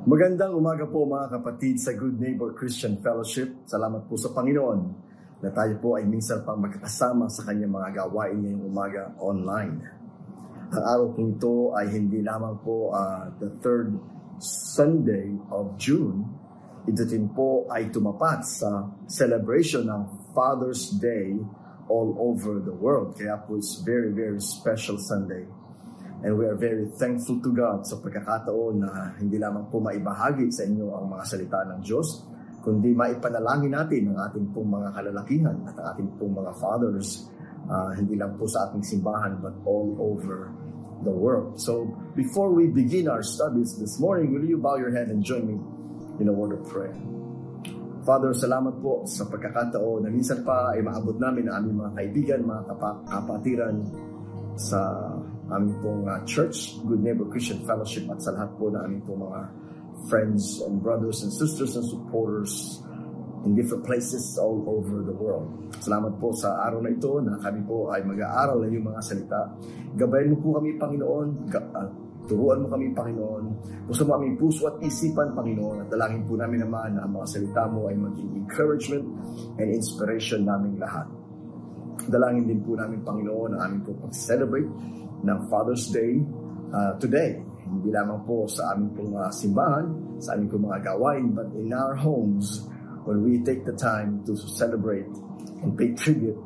Magandang umaga po mga kapatid sa Good Neighbor Christian Fellowship. Salamat po sa Panginoon na tayo po ay minsan pang magkakasama sa kanyang mga gawain ngayong umaga online. Ang araw po ito ay hindi lamang po uh, the third Sunday of June. Ito din po ay tumapat sa celebration ng Father's Day all over the world. Kaya po it's very, very special Sunday And we are very thankful to God sa pagkakataon na hindi lamang po maibahagi sa inyo ang mga salita ng Diyos, kundi maipanalangin natin ang ating pong mga kalalakihan at ang ating pong mga fathers, uh, hindi lang po sa ating simbahan but all over the world. So before we begin our studies this morning, will you bow your head and join me in a word of prayer? Father, salamat po sa pagkakataon na minsan pa ay maabot namin ang aming mga kaibigan, mga kapatiran sa aming pong uh, church, Good Neighbor Christian Fellowship at sa lahat po na aming pong mga friends and brothers and sisters and supporters in different places all over the world. Salamat po sa araw na ito na kami po ay mag-aaral ng iyong mga salita. Gabayan mo po kami, Panginoon. Uh, turuan mo kami, Panginoon. Gusto mo aming puso at isipan, Panginoon. At dalangin po namin naman na ang mga salita mo ay maging encouragement and inspiration naming lahat. Dalangin din po namin, Panginoon, ang aming po pag-celebrate ng Father's Day uh, today. Hindi lamang po sa aming pong uh, simbahan, sa aming pong mga gawain, but in our homes when we take the time to celebrate and pay tribute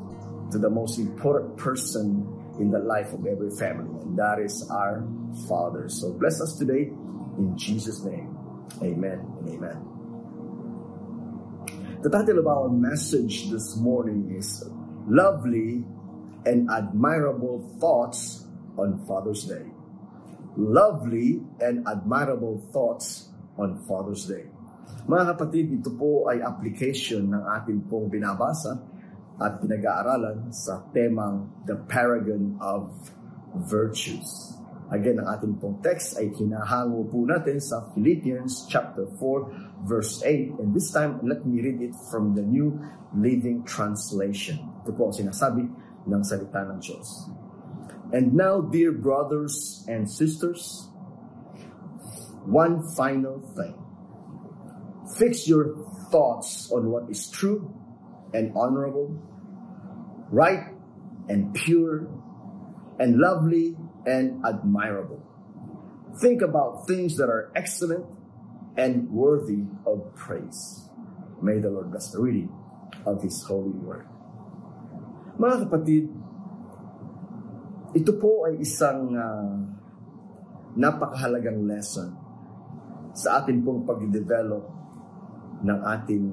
to the most important person in the life of every family, and that is our Father. So bless us today in Jesus' name. Amen and amen. The title of our message this morning is Lovely and Admirable Thoughts on Father's Day. Lovely and admirable thoughts on Father's Day. Mga kapatid, ito po ay application ng ating pong binabasa at pinag-aaralan sa temang The Paragon of Virtues. Again, ang ating pong text ay kinahango po natin sa Philippians chapter 4 verse 8. And this time, let me read it from the New Living Translation. Ito po ang sinasabi ng salita ng Diyos. And now, dear brothers and sisters, one final thing. Fix your thoughts on what is true and honorable, right and pure, and lovely and admirable. Think about things that are excellent and worthy of praise. May the Lord bless the reading of His holy word. Mga kapatid, ito po ay isang uh, napakahalagang lesson sa atin pong pag-develop ng ating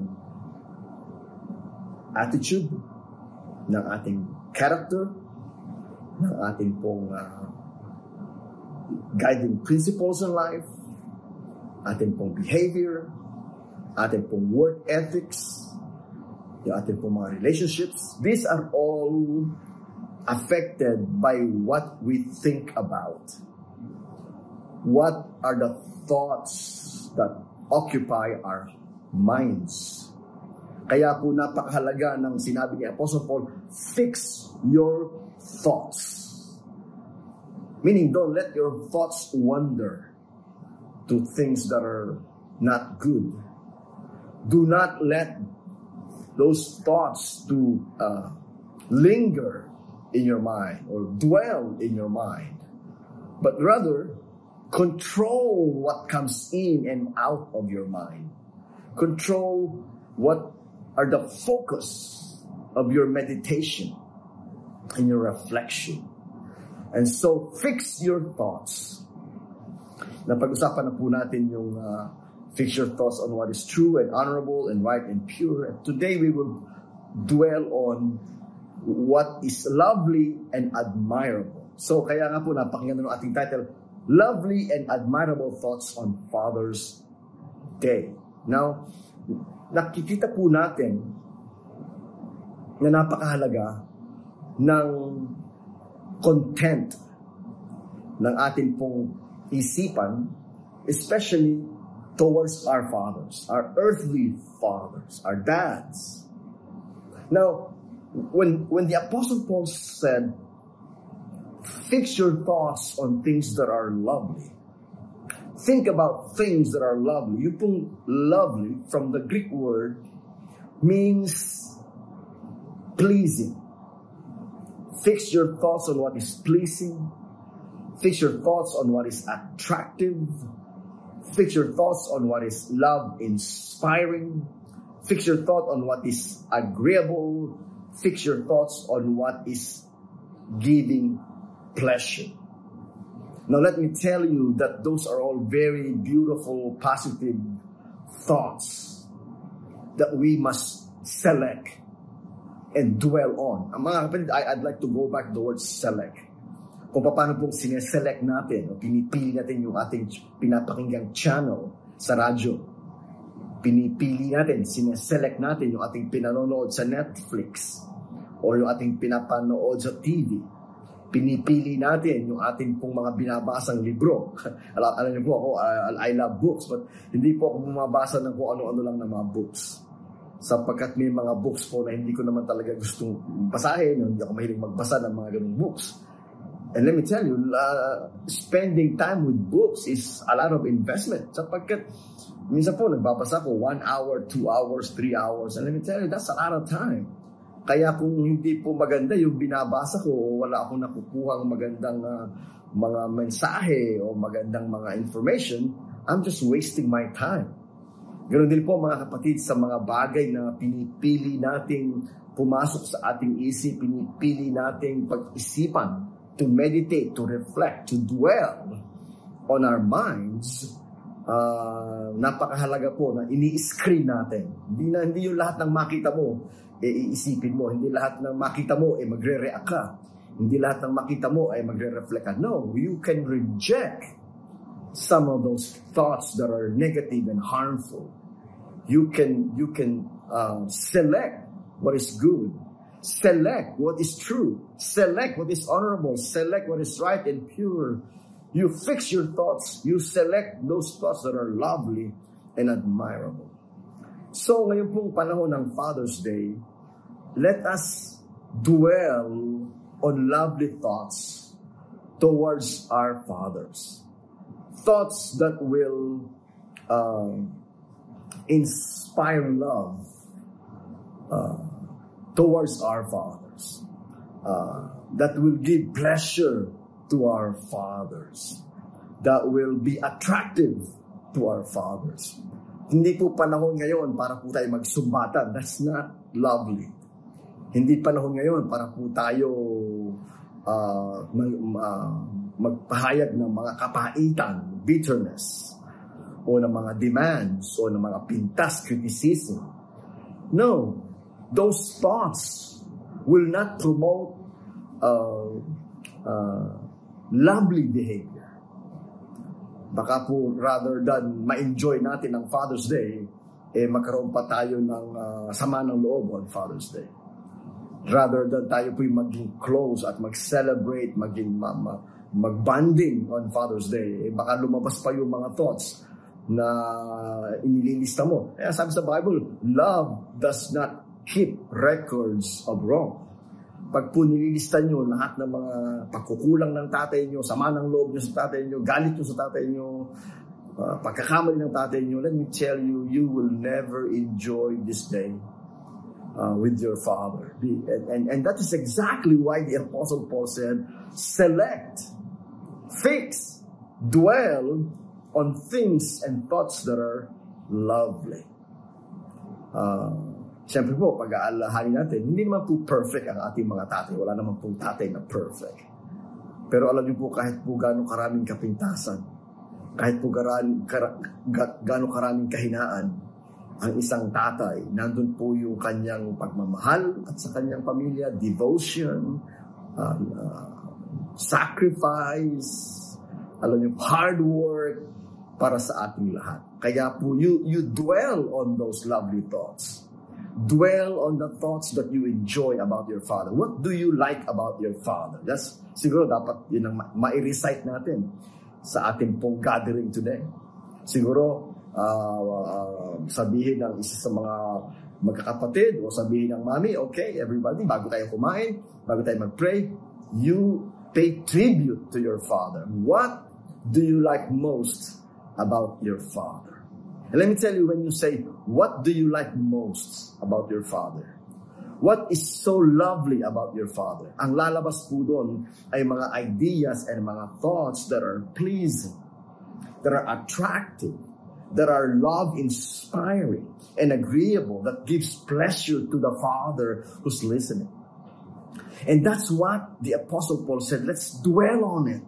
attitude, ng ating character, ng ating pong uh, guiding principles in life, ating pong behavior, ating pong work ethics, yung ating pong mga relationships. These are all affected by what we think about. What are the thoughts that occupy our minds? Kaya po napakahalaga ng sinabi ni Apostle Paul, fix your thoughts. Meaning, don't let your thoughts wander to things that are not good. Do not let those thoughts to uh, linger in your mind or dwell in your mind, but rather control what comes in and out of your mind. Control what are the focus of your meditation and your reflection. And so fix your thoughts. Napag-usapan na po natin yung uh, fix your thoughts on what is true and honorable and right and pure. And today we will dwell on what is lovely and admirable. So kaya nga po napakinggan ng ating title, Lovely and Admirable Thoughts on Father's Day. Now, nakikita po natin na napakahalaga ng content ng ating pong isipan, especially towards our fathers, our earthly fathers, our dads. Now, when when the apostle Paul said, "Fix your thoughts on things that are lovely, think about things that are lovely. Yung lovely from the Greek word means pleasing. Fix your thoughts on what is pleasing. Fix your thoughts on what is attractive. Fix your thoughts on what is love inspiring. Fix your thought on what is agreeable. Fix your thoughts on what is giving pleasure. Now, let me tell you that those are all very beautiful, positive thoughts that we must select and dwell on. Ang mga kapatid, I'd like to go back towards select. Kung paano pong sineselect natin o pinipili natin yung ating pinapakinggang channel sa radyo. Pinipili natin, sineselect natin yung ating pinanonood sa Netflix o yung ating pinapanood sa TV pinipili natin yung ating pong mga binabasang libro. alam, alam niyo po ako, I, I love books, but hindi po ako bumabasa ng kung ano-ano lang ng mga books. Sapagkat may mga books po na hindi ko naman talaga gustong basahin, hindi ako mahilig magbasa ng mga ganung books. And let me tell you, uh, spending time with books is a lot of investment. Sapagkat minsan po nagbabasa ko one hour, two hours, three hours. And let me tell you, that's a lot of time. Kaya kung hindi po maganda yung binabasa ko, wala akong nakukuhang magandang uh, mga mensahe o magandang mga information, I'm just wasting my time. Ganoon din po mga kapatid sa mga bagay na pinipili nating pumasok sa ating isip, pinipili nating pag-isipan, to meditate, to reflect, to dwell on our minds, uh, napakahalaga po na ini-screen natin. Hindi na hindi yung lahat ng makita mo e iisipin mo. Hindi lahat ng makita mo eh, magre-react ka. Hindi lahat ng makita mo ay magre-reflect ka. No, you can reject some of those thoughts that are negative and harmful. You can you can uh, select what is good. Select what is true. Select what is honorable. Select what is right and pure. You fix your thoughts. You select those thoughts that are lovely and admirable. So ngayon pong panahon ng Father's Day, let us dwell on lovely thoughts towards our fathers. Thoughts that will uh, inspire love uh, towards our fathers. Uh, that will give pleasure to our fathers. That will be attractive to our fathers. Hindi po panahon ngayon para po tayo magsumbatan. That's not lovely. Hindi panahon ngayon para po tayo uh, mag, uh, magpahayag ng mga kapaitan, bitterness, o ng mga demands, o ng mga pintas, criticism. No, those thoughts will not promote uh, uh, lovely behavior. Baka po rather than ma-enjoy natin ang Father's Day, eh magkaroon pa tayo ng uh, sama ng loob on Father's Day rather than tayo po'y maging close at mag-celebrate, maging ma- ma- mag-bonding on Father's Day, eh, baka lumabas pa yung mga thoughts na inililista mo. Kaya sabi sa Bible, love does not keep records of wrong. Pag po nililista nyo lahat ng mga pagkukulang ng tatay nyo, sama ng loob nyo sa tatay nyo, galit nyo sa tatay nyo, uh, pagkakamali ng tatay nyo, let me tell you, you will never enjoy this day uh, with your father. And, and, and that is exactly why the Apostle Paul said, select, fix, dwell on things and thoughts that are lovely. Uh, Siyempre po, pag-aalahanin natin, hindi naman po perfect ang ating mga tatay. Wala naman po tatay na perfect. Pero alam niyo po, kahit po gano'ng karaming kapintasan, kahit po garan, kar, gano'ng karaming kahinaan, ang isang tatay, nandun po yung kanyang pagmamahal at sa kanyang pamilya, devotion, uh, uh, sacrifice, alam niyo, hard work para sa ating lahat. Kaya po, you, you dwell on those lovely thoughts. Dwell on the thoughts that you enjoy about your father. What do you like about your father? That's siguro dapat yun ang ma-recite natin sa ating pong gathering today. Siguro, uh, uh, sabihin ng isa sa mga magkakapatid o sabihin ng mami, okay, everybody, bago tayo kumain, bago tayo mag-pray, you pay tribute to your father. What do you like most about your Father. And let me tell you, when you say, what do you like most about your Father? What is so lovely about your Father? Ang lalabas po doon ay mga ideas and mga thoughts that are pleasing, that are attractive, that are love-inspiring and agreeable, that gives pleasure to the Father who's listening. And that's what the Apostle Paul said, let's dwell on it.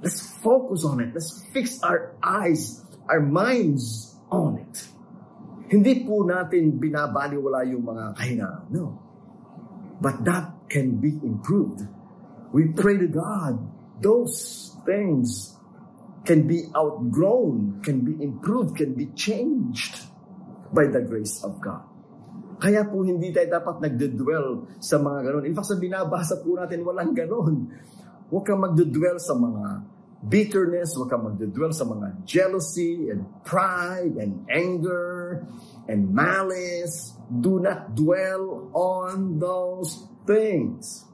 Let's focus on it. Let's fix our eyes, our minds on it. Hindi po natin binabaliwala yung mga kahinaan. No. But that can be improved. We pray to God. Those things can be outgrown, can be improved, can be changed by the grace of God. Kaya po hindi tayo dapat nagdedwell sa mga ganon. In fact, sa binabasa po natin, walang ganon. Huwag kang magdedwell sa mga bitterness, huwag kang magdedwell sa mga jealousy and pride and anger and malice. Do not dwell on those things.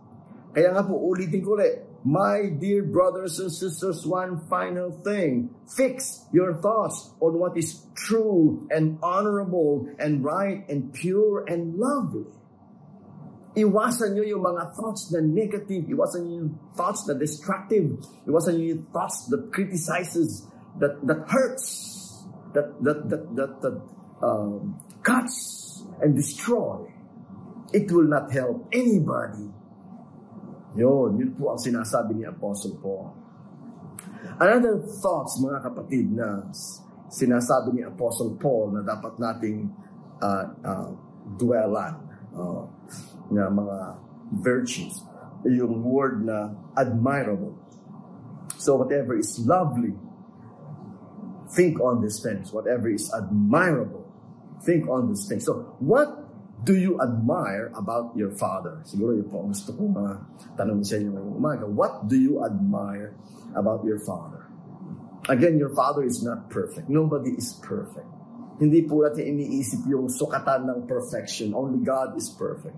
Kaya nga po, ulitin ko ulit, My dear brothers and sisters, one final thing. Fix your thoughts on what is true and honorable and right and pure and lovely. Iwasan nyo yung mga thoughts na negative. Iwasan nyo yung thoughts na destructive. Iwasan nyo yung thoughts that criticizes, that, that hurts, that, that, that, that, that um, cuts and destroy. It will not help anybody yun, yun po ang sinasabi ni Apostle Paul. Another thoughts, mga kapatid, na sinasabi ni Apostle Paul na dapat nating uh, uh, dwellan uh, na mga virtues. Yung word na admirable. So whatever is lovely, think on these things. Whatever is admirable, think on these things. So what do you admire about your father? Siguro yun po ang gusto kong uh, tanong sa inyo ngayong umaga. What do you admire about your father? Again, your father is not perfect. Nobody is perfect. Hindi po natin iniisip yung sukatan ng perfection. Only God is perfect.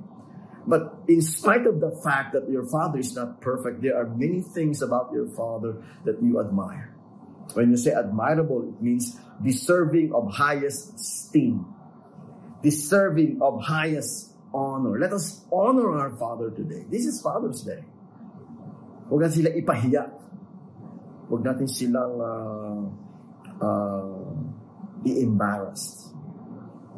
But in spite of the fact that your father is not perfect, there are many things about your father that you admire. When you say admirable, it means deserving of highest esteem deserving of highest honor. Let us honor our Father today. This is Father's Day. Huwag natin sila ipahiya. Huwag natin silang uh, uh, i-embarrass.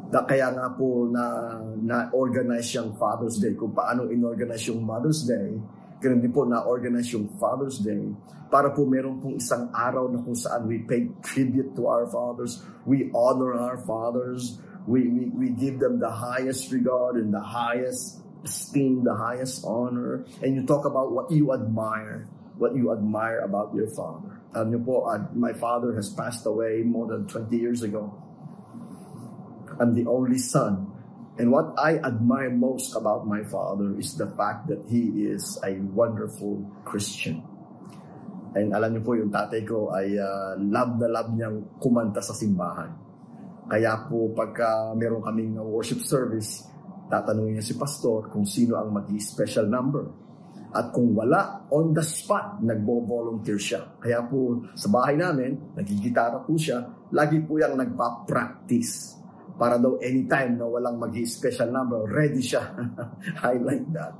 Da, kaya nga po na na-organize yung Father's Day. Kung paano in-organize yung Mother's Day, ganun din po na-organize yung Father's Day para po meron pong isang araw na kung saan we pay tribute to our fathers, we honor our fathers, we, we, we give them the highest regard and the highest esteem, the highest honor. And you talk about what you admire, what you admire about your father. Niyo po, uh, my father has passed away more than 20 years ago. I'm the only son. And what I admire most about my father is the fact that he is a wonderful Christian. And alam niyo po, yung tatay ko ay uh, love na love niyang kumanta sa simbahan kaya po pagka meron kaming worship service, tatanungin niya si pastor kung sino ang mag-special number. At kung wala, on the spot, nagbo-volunteer siya. Kaya po sa bahay namin, nagigitara po siya, lagi po yung nagpa-practice. Para daw anytime na walang mag-special number, ready siya. I like that.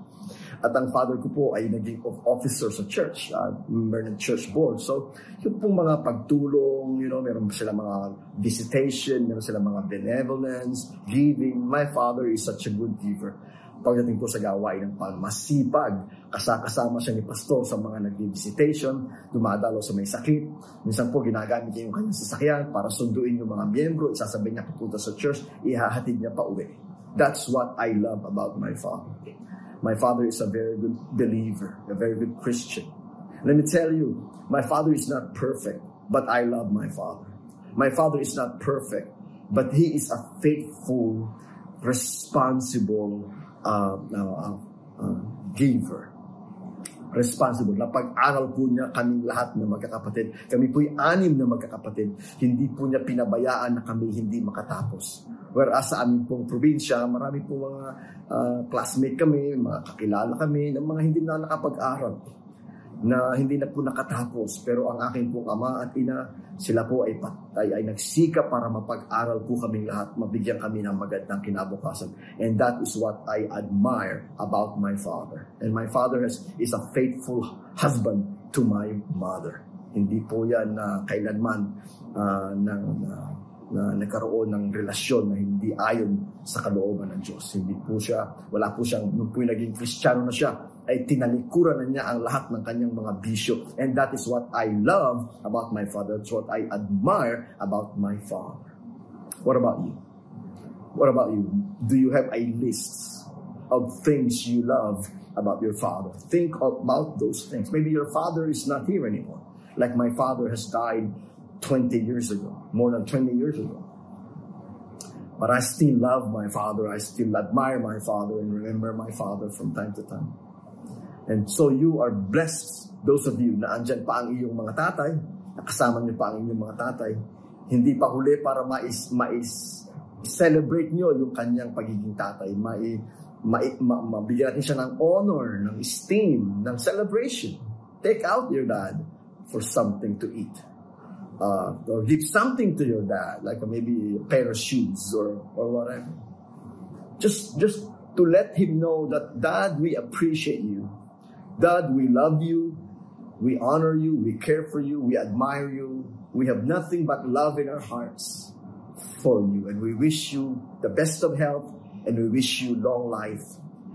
At ang father ko po ay naging officer sa church, uh, member ng church board. So, yung pong mga pagtulong, you know, meron sila mga visitation, meron sila mga benevolence, giving. My father is such a good giver. Pagdating po sa gawain ng masipag, kasakasama siya ni pastor sa mga nag-visitation, dumadalo sa may sakit. Minsan po ginagamit niya yung kanyang sasakyan para sunduin yung mga miyembro, isasabay niya pupunta sa church, ihahatid niya pa uwi. That's what I love about my father. My father is a very good believer, a very good Christian. Let me tell you, my father is not perfect, but I love my father. My father is not perfect, but he is a faithful, responsible uh, uh, uh, giver. Responsible. Napag-aral po niya kaming lahat na magkakapatid. Kami po'y anim na magkakapatid. Hindi po niya pinabayaan na kami hindi makatapos. Whereas sa aming pong probinsya, marami po mga uh, classmate kami, mga kakilala kami, ng mga hindi na nakapag-aral. Na hindi na po nakatapos. Pero ang aking pong ama at ina, sila po ay, ay, ay nagsika para mapag-aral po kaming lahat, mabigyan kami ng magandang kinabukasan. And that is what I admire about my father. And my father is, is a faithful husband to my mother. Hindi po yan na uh, kailanman uh, ng, uh, na nagkaroon ng relasyon na hindi ayon sa kalooban ng Diyos. Hindi po siya, wala po siyang, nung po naging kristyano na siya, ay tinalikuran na niya ang lahat ng kanyang mga bisyo. And that is what I love about my father. That's what I admire about my father. What about you? What about you? Do you have a list of things you love about your father? Think about those things. Maybe your father is not here anymore. Like my father has died 20 years ago, more than 20 years ago. But I still love my father. I still admire my father and remember my father from time to time. And so you are blessed, those of you na andyan pa ang iyong mga tatay, nakasama niyo pa ang iyong mga tatay, hindi pa huli para mais, mais celebrate niyo yung kanyang pagiging tatay, mai, mai, ma, mabigyan natin siya ng honor, ng esteem, ng celebration. Take out your dad for something to eat. Uh, or give something to your dad, like maybe a pair of shoes or, or whatever. Just, just to let him know that, Dad, we appreciate you. God, we love you, we honor you, we care for you, we admire you. We have nothing but love in our hearts for you. And we wish you the best of health, and we wish you long life,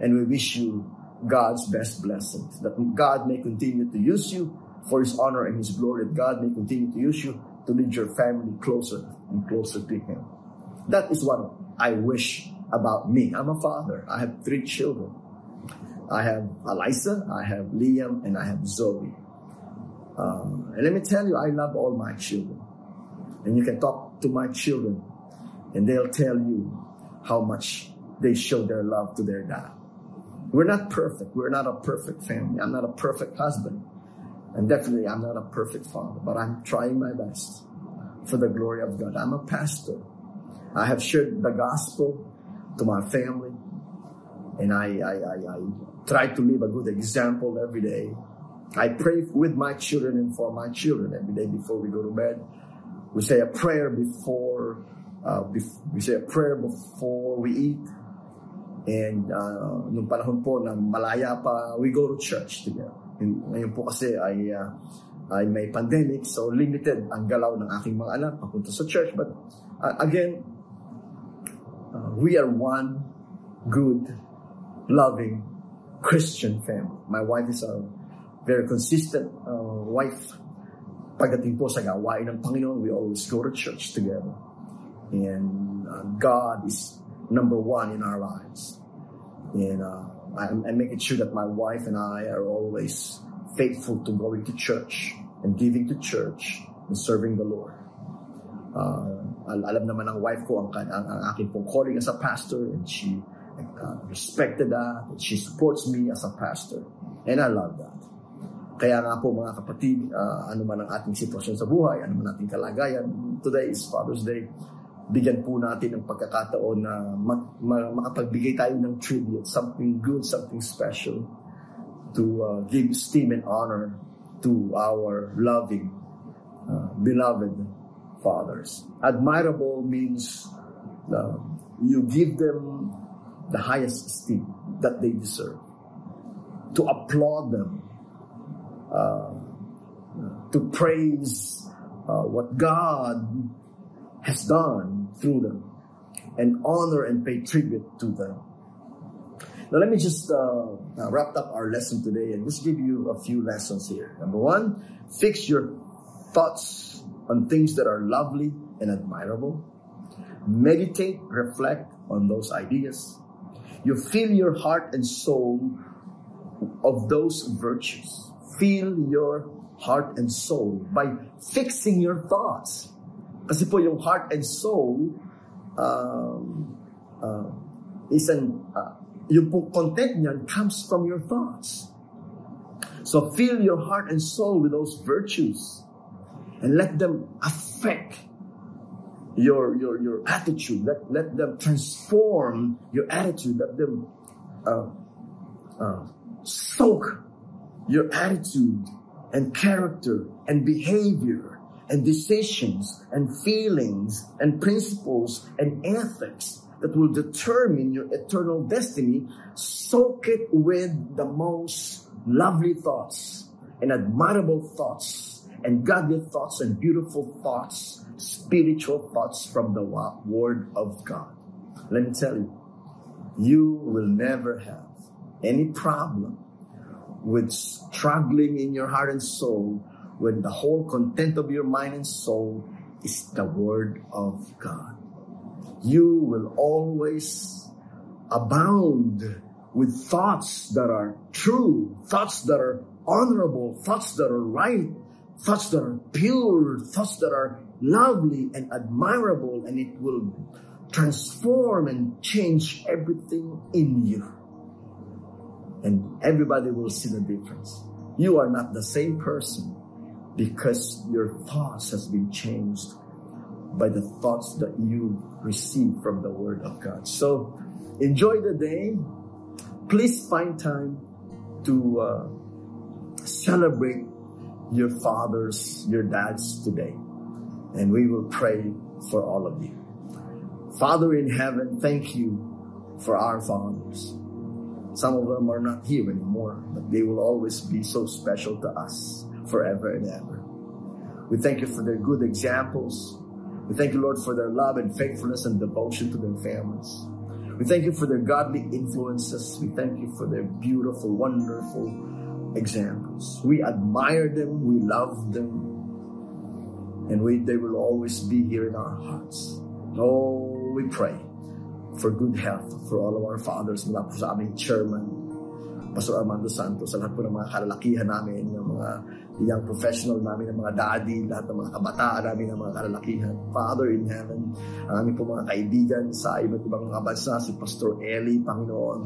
and we wish you God's best blessings. That God may continue to use you for His honor and His glory. That God may continue to use you to lead your family closer and closer to Him. That is what I wish about me. I'm a father. I have three children. I have Eliza, I have Liam, and I have Zoe. Um, and let me tell you, I love all my children. And you can talk to my children, and they'll tell you how much they show their love to their dad. We're not perfect. We're not a perfect family. I'm not a perfect husband. And definitely, I'm not a perfect father, but I'm trying my best for the glory of God. I'm a pastor. I have shared the gospel to my family, and I, I, I, I try to live a good example every day. I pray with my children and for my children every day before we go to bed. We say a prayer before uh, we say a prayer before we eat. And uh, nung panahon po na malaya pa, we go to church together. Ngayon po kasi ay, uh, ay may pandemic, so limited ang galaw ng aking mga anak papunta sa church. But uh, again, uh, we are one good, loving, Christian family. My wife is a very consistent uh, wife. Pagdating po sa gawain ng Panginoon, we always go to church together. And uh, God is number one in our lives. And uh, I'm, I'm making sure that my wife and I are always faithful to going to church and giving to church and serving the Lord. Uh, alam naman ng wife ko ang, ang, ang aking pong calling as a pastor and she uh, respected that. She supports me as a pastor. And I love that. Kaya nga po mga kapatid, uh, ano man ang ating sitwasyon sa buhay, ano man ating kalagayan, today is Father's Day, bigyan po natin ng pagkakataon na mak- makapagbigay tayo ng tribute, something good, something special to uh, give esteem and honor to our loving, uh, beloved fathers. Admirable means uh, you give them the highest esteem that they deserve. To applaud them, uh, to praise uh, what God has done through them, and honor and pay tribute to them. Now, let me just uh, wrap up our lesson today and just give you a few lessons here. Number one, fix your thoughts on things that are lovely and admirable. Meditate, reflect on those ideas. You fill your heart and soul of those virtues. Fill your heart and soul by fixing your thoughts. Kasi po yung heart and soul um, uh, is an, uh, yung po content niyan comes from your thoughts. So fill your heart and soul with those virtues and let them affect your your your attitude. Let let them transform your attitude. Let them uh, uh, soak your attitude and character and behavior and decisions and feelings and principles and ethics that will determine your eternal destiny, soak it with the most lovely thoughts and admirable thoughts and godly thoughts and beautiful thoughts, spiritual thoughts from the Word of God. Let me tell you, you will never have any problem with struggling in your heart and soul when the whole content of your mind and soul is the Word of God. You will always abound with thoughts that are true, thoughts that are honorable, thoughts that are right, thoughts that are pure, thoughts that are lovely and admirable, and it will transform and change everything in you and everybody will see the difference. You are not the same person because your thoughts has been changed by the thoughts that you receive from the Word of God. So enjoy the day. Please find time to uh, celebrate your fathers, your dads today. And we will pray for all of you. Father in heaven, thank you for our fathers. Some of them are not here anymore, but they will always be so special to us forever and ever. We thank you for their good examples. We thank you, Lord, for their love and faithfulness and devotion to their families. We thank you for their godly influences. We thank you for their beautiful, wonderful examples. We admire them. We love them. And we, they will always be here in our hearts. Oh, we pray for good health for all of our fathers mula po sa aming chairman, Pastor Armando Santos, sa lahat po ng mga kalalakihan namin, ng mga young professional namin, ng mga daddy, lahat ng mga kabataan namin, ng mga kalalakihan. Father in heaven, ang aming po mga kaibigan sa iba't ibang mga bansa, si Pastor Eli, Panginoon,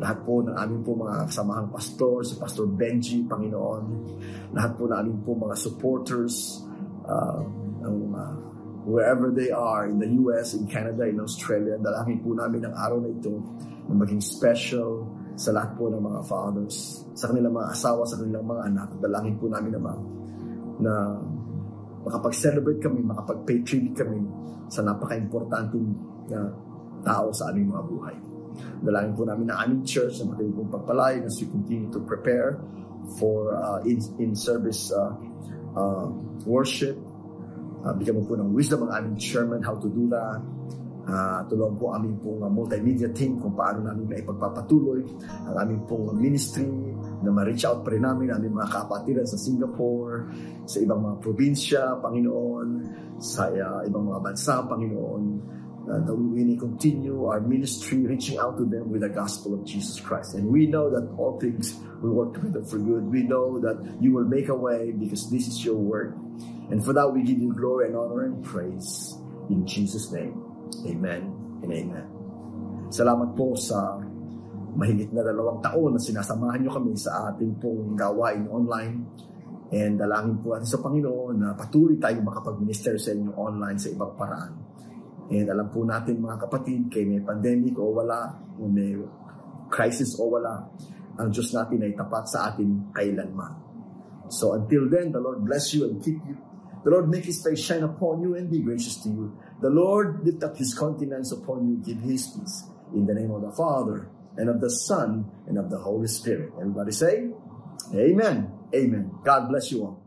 lahat po ng aming po mga kasamahang pastor, si Pastor Benji, Panginoon, lahat po ng aming po mga supporters, uh, wherever they are, in the US, in Canada, in Australia. Dalangin po namin ang araw na ito na maging special sa lahat po ng mga fathers, sa kanilang mga asawa, sa kanilang mga anak. Dalangin po namin naman na makapag-celebrate kami, makapag-pay tribute kami sa napaka-importanting na tao sa aming mga buhay. Dalangin po namin na aming church na patuloy pong pagpalain as we continue to prepare for uh, in, in service uh, uh, worship Uh, bigyan mo po ng wisdom ang aming chairman how to do that. Uh, tulungan po aming pong uh, multimedia team kung paano namin maipagpapatuloy ang aming pong ministry na ma-reach out pa rin namin aming mga kapatiran sa Singapore, sa ibang mga probinsya, Panginoon, sa uh, ibang mga bansa, Panginoon, uh, that we may continue our ministry reaching out to them with the gospel of Jesus Christ. And we know that all things will work together for good. We know that you will make a way because this is your work. And for that, we give you glory and honor and praise. In Jesus' name, amen and amen. Salamat po sa mahigit na dalawang taon na sinasamahan nyo kami sa ating pong gawain online. And dalangin po natin sa Panginoon na patuloy tayong makapag-minister sa inyo online sa ibang paraan. And alam po natin mga kapatid, kay may pandemic o wala, may crisis o wala, ang Diyos natin ay tapat sa atin kailanman. So until then, the Lord bless you and keep you. The Lord make his face shine upon you and be gracious to you. The Lord lift up his countenance upon you, give his peace. In the name of the Father, and of the Son, and of the Holy Spirit. Everybody say, Amen. Amen. God bless you all.